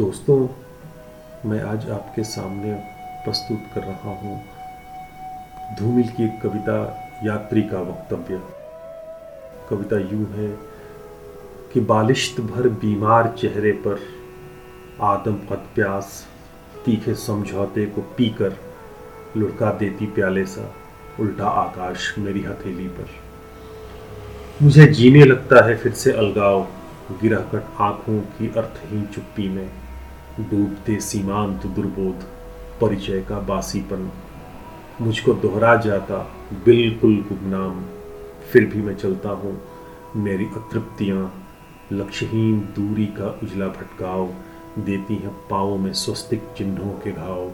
दोस्तों, मैं आज आपके सामने प्रस्तुत कर रहा हूँ धूमिल की एक कविता यात्री का वक्तव्य। कविता यूँ है कि बालिश्त भर बीमार चेहरे पर आदम कद प्यास, तीखे समझौते को पीकर लुढ़का देती प्याले सा उल्टा आकाश मेरी हथेली पर। मुझे जीने लगता है फिर से अलगाव गिराकट आँखों की अर्थहीन चुप्पी में। डूबते सीमांत दुर्बोध, परिचय का बासीपन। मुझको दोहरा जाता बिल्कुल गुमनाम। फिर भी मैं चलता हूँ, मेरी अतृप्तियाँ, लक्ष्यहीन दूरी का उजला भटकाव, देती हैं पाओ में स्वस्तिक चिन्हों के घाव।